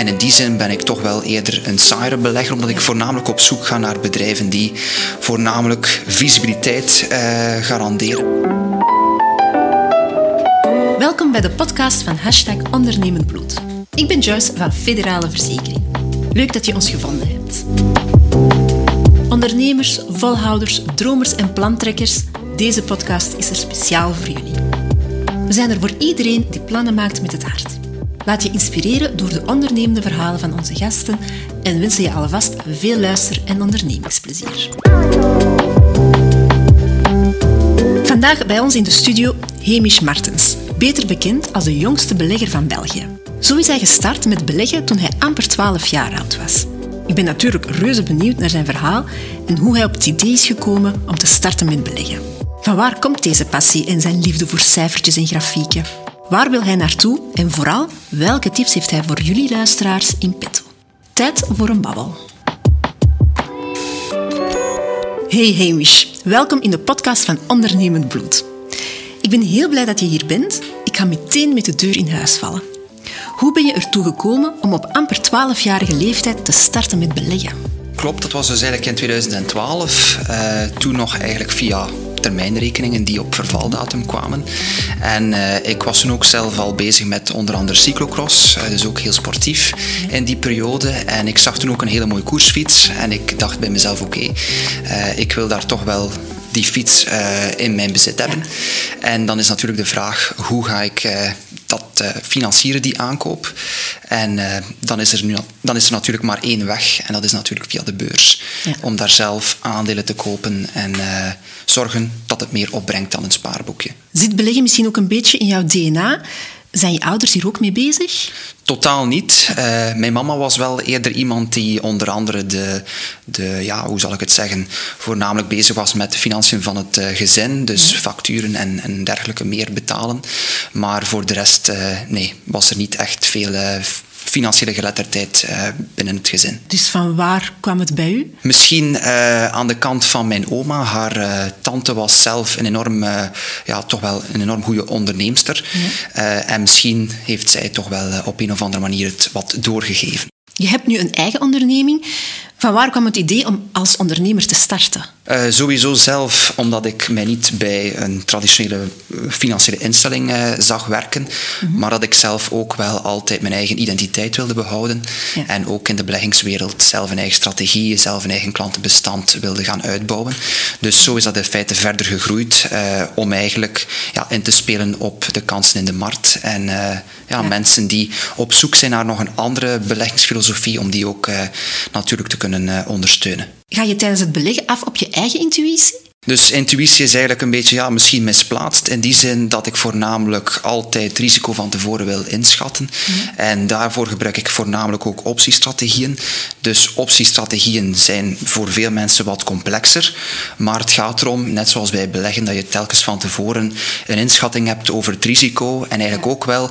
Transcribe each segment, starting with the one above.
En in die zin ben ik toch wel eerder een saaiere belegger, omdat ik voornamelijk op zoek ga naar bedrijven die voornamelijk visibiliteit uh, garanderen. Welkom bij de podcast van Hashtag Ondernemend Bloed. Ik ben Joyce van Federale Verzekering. Leuk dat je ons gevonden hebt. Ondernemers, volhouders, dromers en plantrekkers, deze podcast is er speciaal voor jullie. We zijn er voor iedereen die plannen maakt met het hart. Laat je inspireren door de ondernemende verhalen van onze gasten en wensen je alvast veel luister- en ondernemingsplezier. Vandaag bij ons in de studio Hemisch Martens, beter bekend als de jongste belegger van België. Zo is hij gestart met beleggen toen hij amper 12 jaar oud was. Ik ben natuurlijk reuze benieuwd naar zijn verhaal en hoe hij op het idee is gekomen om te starten met beleggen. Van waar komt deze passie en zijn liefde voor cijfertjes en grafieken? Waar wil hij naartoe en vooral welke tips heeft hij voor jullie luisteraars in petto? Tijd voor een babbel. Hey Hamish, welkom in de podcast van Ondernemend Bloed. Ik ben heel blij dat je hier bent. Ik ga meteen met de deur in huis vallen. Hoe ben je ertoe gekomen om op amper 12-jarige leeftijd te starten met beleggen? Klopt, dat was dus eigenlijk in 2012. Uh, eh, toen nog eigenlijk via termijnrekeningen die op vervaldatum kwamen. En uh, ik was toen ook zelf al bezig met onder andere cyclocross, uh, dus ook heel sportief in die periode. En ik zag toen ook een hele mooie koersfiets en ik dacht bij mezelf, oké, uh, ik wil daar toch wel die fiets in mijn bezit hebben. En dan is natuurlijk de vraag, hoe ga ik dat financieren, die aankoop? En dan, is er nu, dan is er natuurlijk maar één weg en dat is natuurlijk via de beurs. Ja. Om daar zelf aandelen te kopen en zorgen dat het meer opbrengt dan een spaarboekje. Zit beleggen misschien ook een beetje in jouw DNA? Zijn je ouders hier ook mee bezig? Totaal niet. Uh, mijn mama was wel eerder iemand die onder andere de, de, ja, hoe zal ik het zeggen, voornamelijk bezig was met de financiën van het uh, gezin. Dus mhm. facturen en, en dergelijke meer betalen. Maar voor de rest, uh, nee, was er niet echt veel financiële geletterdheid uh, binnen het gezin. Dus van waar kwam het bij u? Misschien uh, aan de kant van mijn oma. Haar uh, tante was zelf een enorm, ja, toch wel een enorm goede onderneemster. Ja. en misschien heeft zij toch wel op een of andere manier het wat doorgegeven. Je hebt nu een eigen onderneming. Van waar kwam het idee om als ondernemer te starten? Uh, sowieso zelf, omdat ik mij niet bij een traditionele eh, financiële instelling uh, zag werken, -hmm. maar dat ik zelf ook wel altijd mijn eigen identiteit wilde behouden. Ja. En ook in de beleggingswereld zelf een eigen strategie, zelf een eigen klantenbestand wilde gaan uitbouwen. Dus zo is dat in feite verder gegroeid uh, om eigenlijk ja, in te spelen op de kansen in de markt. En ja, ja, mensen die op zoek zijn naar nog een andere beleggingsfilosofie, om die ook natuurlijk te kunnen eh, ondersteunen. Ga je tijdens het beleggen af op je eigen intuïtie? Dus intuïtie is eigenlijk een beetje ja, misschien misplaatst. In die zin dat ik voornamelijk altijd risico van tevoren wil inschatten. Mhm. En daarvoor gebruik ik voornamelijk ook optiestrategieën. Dus optiestrategieën zijn voor veel mensen wat complexer. Maar het gaat erom, net zoals bij beleggen, dat je telkens van tevoren een inschatting hebt over het risico. En eigenlijk ook wel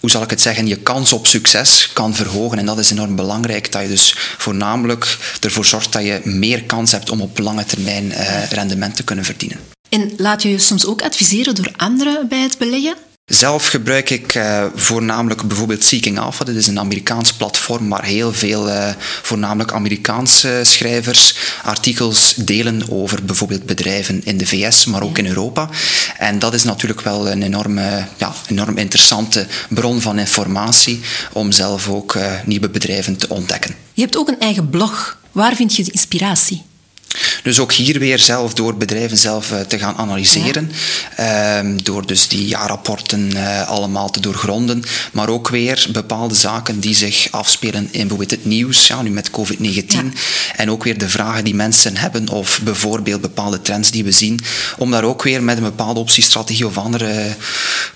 hoe zal ik het zeggen, je kans op succes kan verhogen. En dat is enorm belangrijk, dat je dus voornamelijk ervoor zorgt dat je meer kans hebt om op lange termijn uh, rendement te kunnen verdienen. En laat je je soms ook adviseren door anderen bij het beleggen? Zelf gebruik ik uh, voornamelijk bijvoorbeeld Seeking Alpha. Dat is een Amerikaans platform waar heel veel uh, voornamelijk Amerikaanse schrijvers artikels delen over bijvoorbeeld bedrijven in de VS, maar ook in Europa. En dat is natuurlijk wel een enorme, ja, enorm interessante bron van informatie om zelf ook uh, nieuwe bedrijven te ontdekken. Je hebt ook een eigen blog. Waar vind je de inspiratie? Dus ook hier weer zelf door bedrijven zelf uh, te gaan analyseren. Ja. Uh, door dus die jaarrapporten uh, allemaal te doorgronden. Maar ook weer bepaalde zaken die zich afspelen in bijvoorbeeld het nieuws, ja, nu met COVID-19. Ja. En ook weer de vragen die mensen hebben of bijvoorbeeld bepaalde trends die we zien. Om daar ook weer met een bepaalde optiestrategie of andere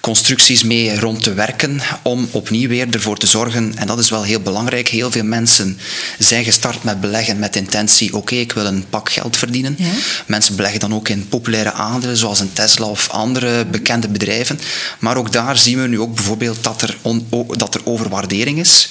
constructies mee rond te werken. Om opnieuw weer ervoor te zorgen, en dat is wel heel belangrijk, heel veel mensen zijn gestart met beleggen met intentie, oké, okay, ik wil een pak geld verdienen. Ja. Mensen beleggen dan ook in populaire aandelen, zoals een Tesla of andere bekende bedrijven. Maar ook daar zien we nu ook bijvoorbeeld dat er, on, dat er overwaardering is.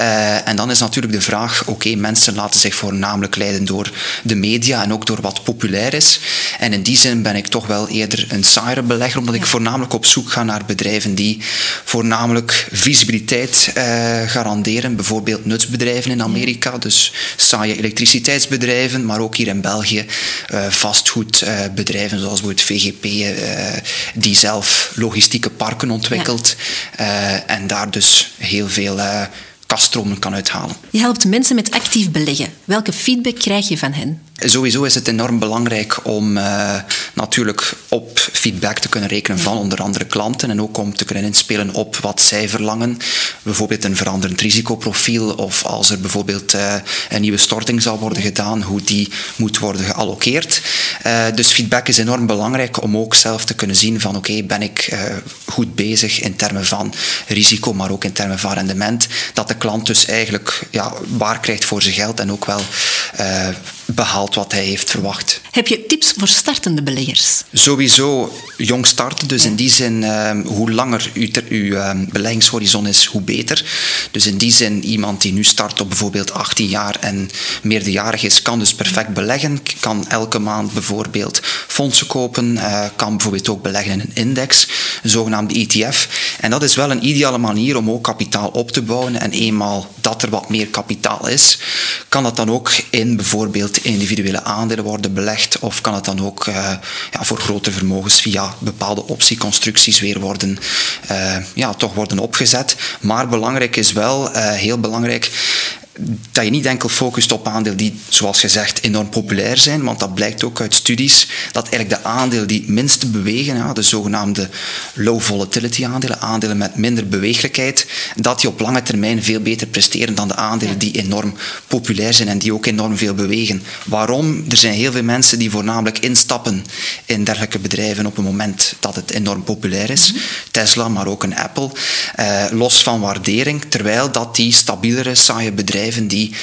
Uh, en dan is natuurlijk de vraag, oké, mensen laten zich voornamelijk leiden door de media en ook door wat populair is. En in die zin ben ik toch wel eerder een saaiere belegger, omdat ik voornamelijk op zoek ga naar bedrijven die voornamelijk visibiliteit uh, garanderen. Bijvoorbeeld nutsbedrijven in Amerika, dus saaie elektriciteitsbedrijven, maar ook hier in België uh, vastgoedbedrijven zoals bijvoorbeeld VGP, die zelf logistieke parken ontwikkelt en daar dus heel veel kaststromen kan uithalen. Je helpt mensen met actief beleggen. Welke feedback krijg je van hen? Sowieso is het enorm belangrijk om uh, natuurlijk op feedback te kunnen rekenen van onder andere klanten en ook om te kunnen inspelen op wat zij verlangen. Bijvoorbeeld een veranderend risicoprofiel of als er bijvoorbeeld uh, een nieuwe storting zal worden gedaan, hoe die moet worden geallockeerd. Uh, dus feedback is enorm belangrijk om ook zelf te kunnen zien van oké, ben ik goed bezig in termen van risico, maar ook in termen van rendement. Dat de klant dus eigenlijk ja, waar krijgt voor zijn geld en ook wel behaalt wat hij heeft verwacht. Heb je tips voor startende beleggers? Sowieso jong starten. Dus in die zin, um, hoe langer uw, uw um, beleggingshorizon is, hoe beter. Dus in die zin, iemand die nu start op bijvoorbeeld 18 jaar en meerderjarig is, kan dus perfect beleggen. Kan elke maand bijvoorbeeld fondsen kopen. Uh, kan bijvoorbeeld ook beleggen in een index, een zogenaamde ETF. En dat is wel een ideale manier om ook kapitaal op te bouwen. En eenmaal dat er wat meer kapitaal is, kan dat dan ook in bijvoorbeeld individuele aandelen worden belegd of kan het dan ook uh, ja, voor grotere vermogens via bepaalde optieconstructies weer worden, uh, ja, toch worden opgezet. Maar belangrijk is wel, uh, heel belangrijk, dat je niet enkel focust op aandelen die, zoals gezegd, enorm populair zijn, want dat blijkt ook uit studies, dat eigenlijk de aandelen die het minste bewegen, ja, de zogenaamde low volatility aandelen, aandelen met minder beweeglijkheid, dat die op lange termijn veel beter presteren dan de aandelen die enorm populair zijn en die ook enorm veel bewegen. Waarom? Er zijn heel veel mensen die voornamelijk instappen in dergelijke bedrijven op het moment dat het enorm populair is. -hmm. Tesla, maar ook een Apple, eh, los van waardering, terwijl dat die stabielere, saaie bedrijven die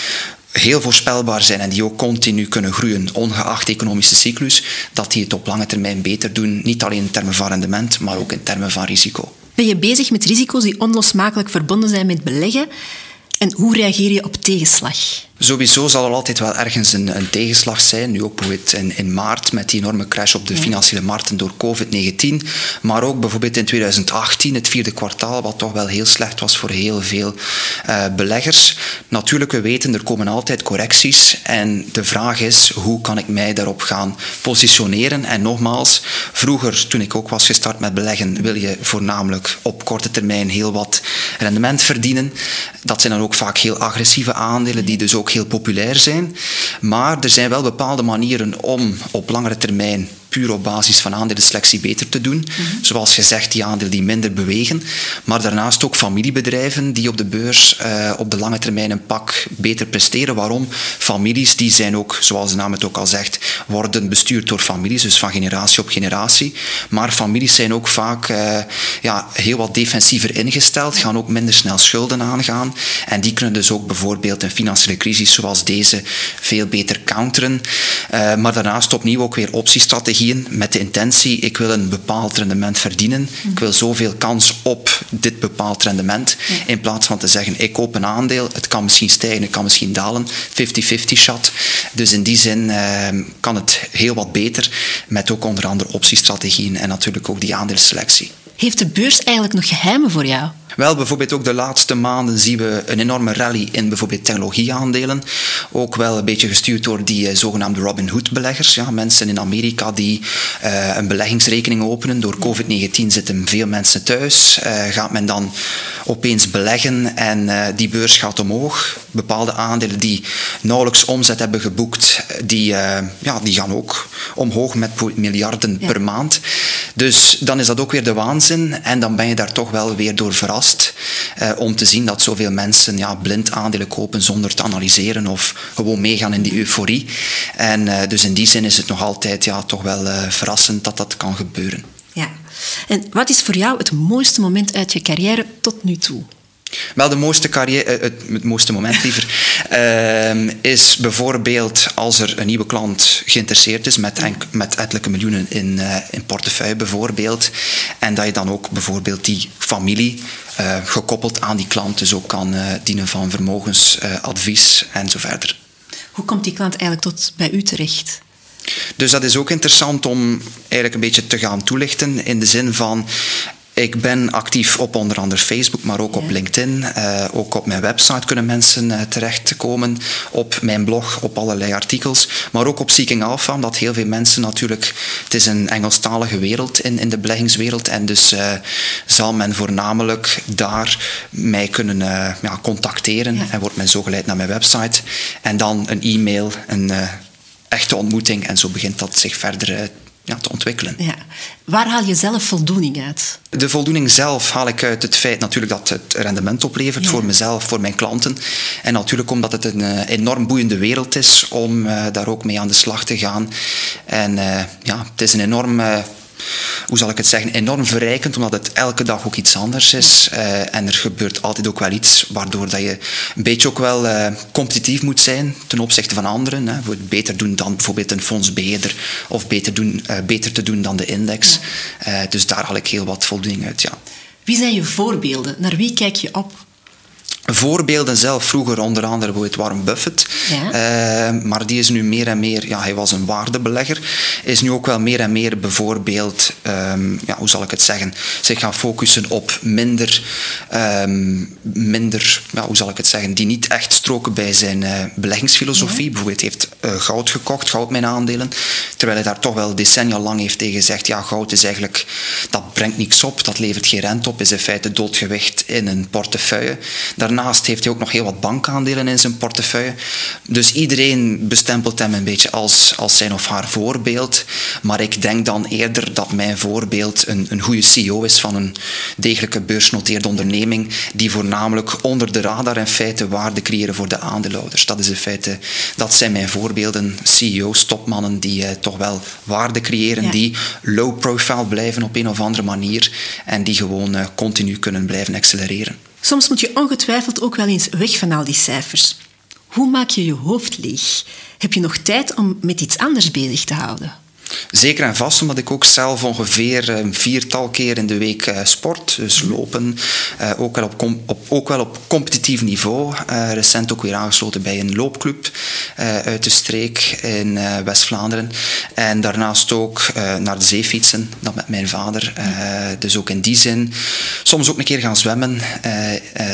heel voorspelbaar zijn en die ook continu kunnen groeien, ongeacht economische cyclus, dat die het op lange termijn beter doen, niet alleen in termen van rendement, maar ook in termen van risico. Ben je bezig met risico's die onlosmakelijk verbonden zijn met beleggen? En hoe reageer je op tegenslag? Sowieso zal er altijd wel ergens een, een tegenslag zijn. Nu ook bijvoorbeeld in, in, maart met die enorme crash op de financiële markten door COVID-19. Maar ook bijvoorbeeld in 2018, het vierde kwartaal, wat toch wel heel slecht was voor heel veel uh, beleggers. Natuurlijk, we weten, er komen altijd correcties. En de vraag is, hoe kan ik mij daarop gaan positioneren? En nogmaals, vroeger, toen ik ook was gestart met beleggen, wil je voornamelijk op korte termijn heel wat rendement verdienen. Dat zijn dan ook vaak heel agressieve aandelen, die dus ook heel populair zijn. Maar er zijn wel bepaalde manieren om op langere termijn puur op basis van aandelenselectie beter te doen. Mhm. Zoals gezegd, die aandelen die minder bewegen. Maar daarnaast ook familiebedrijven die op de beurs uh, op de lange termijn een pak beter presteren. Waarom? Families die zijn ook, zoals de naam het ook al zegt, worden bestuurd door families, dus van generatie op generatie. Maar families zijn ook vaak uh, ja, heel wat defensiever ingesteld, gaan ook minder snel schulden aangaan. En die kunnen dus ook bijvoorbeeld een financiële crisis zoals deze veel beter counteren. Uh, maar daarnaast opnieuw ook weer optiestrategieën met de intentie, ik wil een bepaald rendement verdienen. Ik wil zoveel kans op dit bepaald rendement. In plaats van te zeggen, ik koop een aandeel, het kan misschien stijgen, het kan misschien dalen. 50-50 shot. Dus in die zin uh, kan het heel wat beter met ook onder andere optiestrategieën en natuurlijk ook die aandeelselectie. Heeft de beurs eigenlijk nog geheimen voor jou? Wel, bijvoorbeeld ook de laatste maanden zien we een enorme rally in bijvoorbeeld technologieaandelen. Ook wel een beetje gestuurd door die uh, zogenaamde Robin Hood-beleggers. Ja, mensen in Amerika die uh, een beleggingsrekening openen. Door COVID-19 zitten veel mensen thuis. Uh, gaat men dan opeens beleggen en die beurs gaat omhoog. Bepaalde aandelen die nauwelijks omzet hebben geboekt, die, ja, die gaan ook omhoog met miljarden ja. per maand. Dus dan is dat ook weer de waanzin en dan ben je daar toch wel weer door verrast uh, om te zien dat zoveel mensen ja, blind aandelen kopen zonder te analyseren of gewoon meegaan in die euforie. En uh, dus in die zin is het nog altijd ja, toch wel uh, verrassend dat dat kan gebeuren. Ja. En wat is voor jou het mooiste moment uit je carrière tot nu toe? Wel, de mooiste carrière, het, het mooiste moment liever. Ehm, is bijvoorbeeld als er een nieuwe klant geïnteresseerd is met, met ettelijke miljoenen in, uh, in portefeuille bijvoorbeeld. En dat je dan ook bijvoorbeeld die familie uh, gekoppeld aan die klant dus ook kan uh, dienen van vermogensadvies en zo verder. Hoe komt die klant eigenlijk tot bij u terecht? Dus dat is ook interessant om eigenlijk een beetje te gaan toelichten in de zin van ik ben actief op onder andere Facebook, maar ook op LinkedIn. Uh, ook op mijn website kunnen mensen uh, terechtkomen. Op mijn blog, op allerlei artikels. Maar ook op Seeking Alpha, omdat heel veel mensen natuurlijk... Het is een Engelstalige wereld in, in de beleggingswereld. En dus uh, zal men voornamelijk daar mij kunnen ja, contacteren. Ja. En wordt men zo geleid naar mijn website. En dan een e-mail, een echte ontmoeting. En zo begint dat zich verder ja, te ontwikkelen. Ja. Waar haal je zelf voldoening uit? De voldoening zelf haal ik uit het feit natuurlijk dat het rendement oplevert voor mezelf, voor mijn klanten. En natuurlijk omdat het een uh, enorm boeiende wereld is om uh, daar ook mee aan de slag te gaan. En uh, ja, het is een enorm hoe zal ik het zeggen, enorm verrijkend, omdat het elke dag ook iets anders is. Uh, en er gebeurt altijd ook wel iets waardoor dat je een beetje ook wel uh, competitief moet zijn ten opzichte van anderen. Hè. Beter doen dan bijvoorbeeld een fondsbeheerder of beter, doen, uh, beter te doen dan de index. dus daar haal ik heel wat voldoening uit, ja. Wie zijn je voorbeelden? Naar wie kijk je op? Voorbeelden zelf. Vroeger onder andere bijvoorbeeld Warren Buffett. Ja. Uh, maar die is nu meer en meer... Ja, hij was een waardebelegger. Is nu ook wel meer en meer bijvoorbeeld... Um, ja, hoe zal ik het zeggen? Zich gaan focussen op minder... Um, minder... Ja, hoe zal ik het zeggen? Die niet echt stroken bij zijn uh, beleggingsfilosofie. Ja. Bijvoorbeeld heeft uh, goud gekocht, goud mijn aandelen. Terwijl hij daar toch wel decennia lang heeft tegen gezegd... Ja, goud is eigenlijk... Dat brengt niks op. Dat levert geen rente op. Is in feite doodgewicht in een portefeuille. Daar Daarnaast heeft hij ook nog heel wat bankaandelen in zijn portefeuille. Dus iedereen bestempelt hem een beetje als, als zijn of haar voorbeeld. Maar ik denk dan eerder dat mijn voorbeeld een, een goede CEO is van een degelijke beursnoteerde onderneming die voornamelijk onder de radar in feite waarde creëren voor de aandeelhouders. Dat is in feite, dat zijn mijn voorbeelden. CEO's, topmannen die eh, toch wel waarde creëren, ja. die low profile blijven op een of andere manier en die gewoon eh, continu kunnen blijven Soms moet je ongetwijfeld ook wel eens weg van al die cijfers. Hoe maak je je hoofd leeg? Heb je nog tijd om met iets anders bezig te houden? Zeker en vast, omdat ik ook zelf ongeveer een viertal keer in de week uh, sport. Dus lopen, uh, ook, wel op, op, ook wel op competitief niveau. Recent ook weer aangesloten bij een loopclub uit de streek in West-Vlaanderen. En daarnaast ook naar de zee fietsen, dat met mijn vader. Dus ook in die zin. Soms ook een keer gaan zwemmen.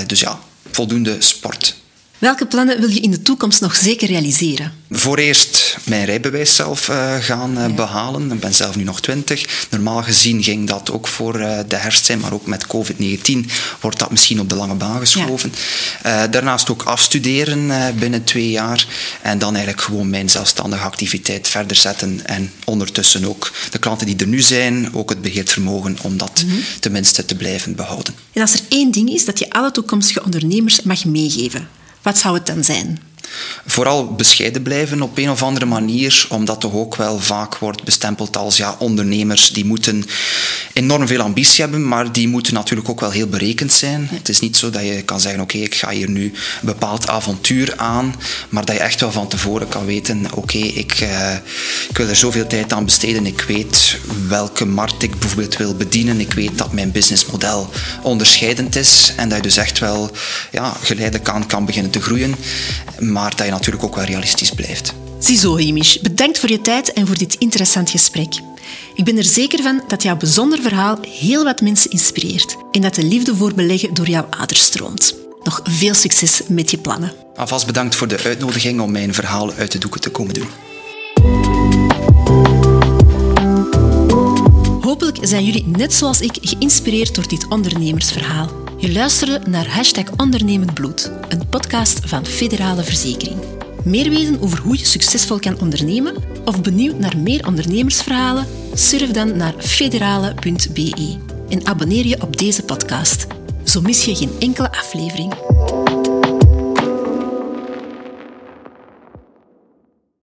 dus ja, voldoende sport. Welke plannen wil je in de toekomst nog zeker realiseren? Voor eerst mijn rijbewijs zelf uh, gaan uh, ja. behalen. Ik ben zelf nu nog 20. Normaal gezien ging dat ook voor uh, de herfst zijn, maar ook met COVID-19 wordt dat misschien op de lange baan geschoven. Ja. daarnaast ook afstuderen binnen twee jaar en dan eigenlijk gewoon mijn zelfstandige activiteit verder zetten en ondertussen ook de klanten die er nu zijn, ook het beheerd vermogen om dat mm -hmm. tenminste te blijven behouden. En als er één ding is dat je alle toekomstige ondernemers mag meegeven, wat zou het dan zijn? Vooral bescheiden blijven op een of andere manier, omdat toch ook wel vaak wordt bestempeld als ja, ondernemers die moeten enorm veel ambitie hebben, maar die moeten natuurlijk ook wel heel berekend zijn. Het is niet zo dat je kan zeggen, oké, okay, ik ga hier nu een bepaald avontuur aan, maar dat je echt wel van tevoren kan weten, oké, okay, ik, uh, ik wil er zoveel tijd aan besteden, ik weet welke markt ik bijvoorbeeld wil bedienen, ik weet dat mijn businessmodel onderscheidend is en dat je dus echt wel ja, geleidelijk aan kan beginnen te groeien, maar dat je natuurlijk ook wel realistisch blijft. Ziezo, Hamish. Bedankt voor je tijd en voor dit interessant gesprek. Ik ben er zeker van dat jouw bijzonder verhaal heel wat mensen inspireert en dat de liefde voor beleggen door jouw aders stroomt. Nog veel succes met je plannen. Alvast bedankt voor de uitnodiging om mijn verhaal uit de doeken te komen doen. Hopelijk zijn jullie net zoals ik geïnspireerd door dit ondernemersverhaal. Je luisterde naar Hashtag Ondernemend Bloed, een podcast van Federale Verzekering. Meer weten over hoe je succesvol kan ondernemen of benieuwd naar meer ondernemersverhalen? Surf dan naar federale.be en abonneer je op deze podcast. Zo mis je geen enkele aflevering.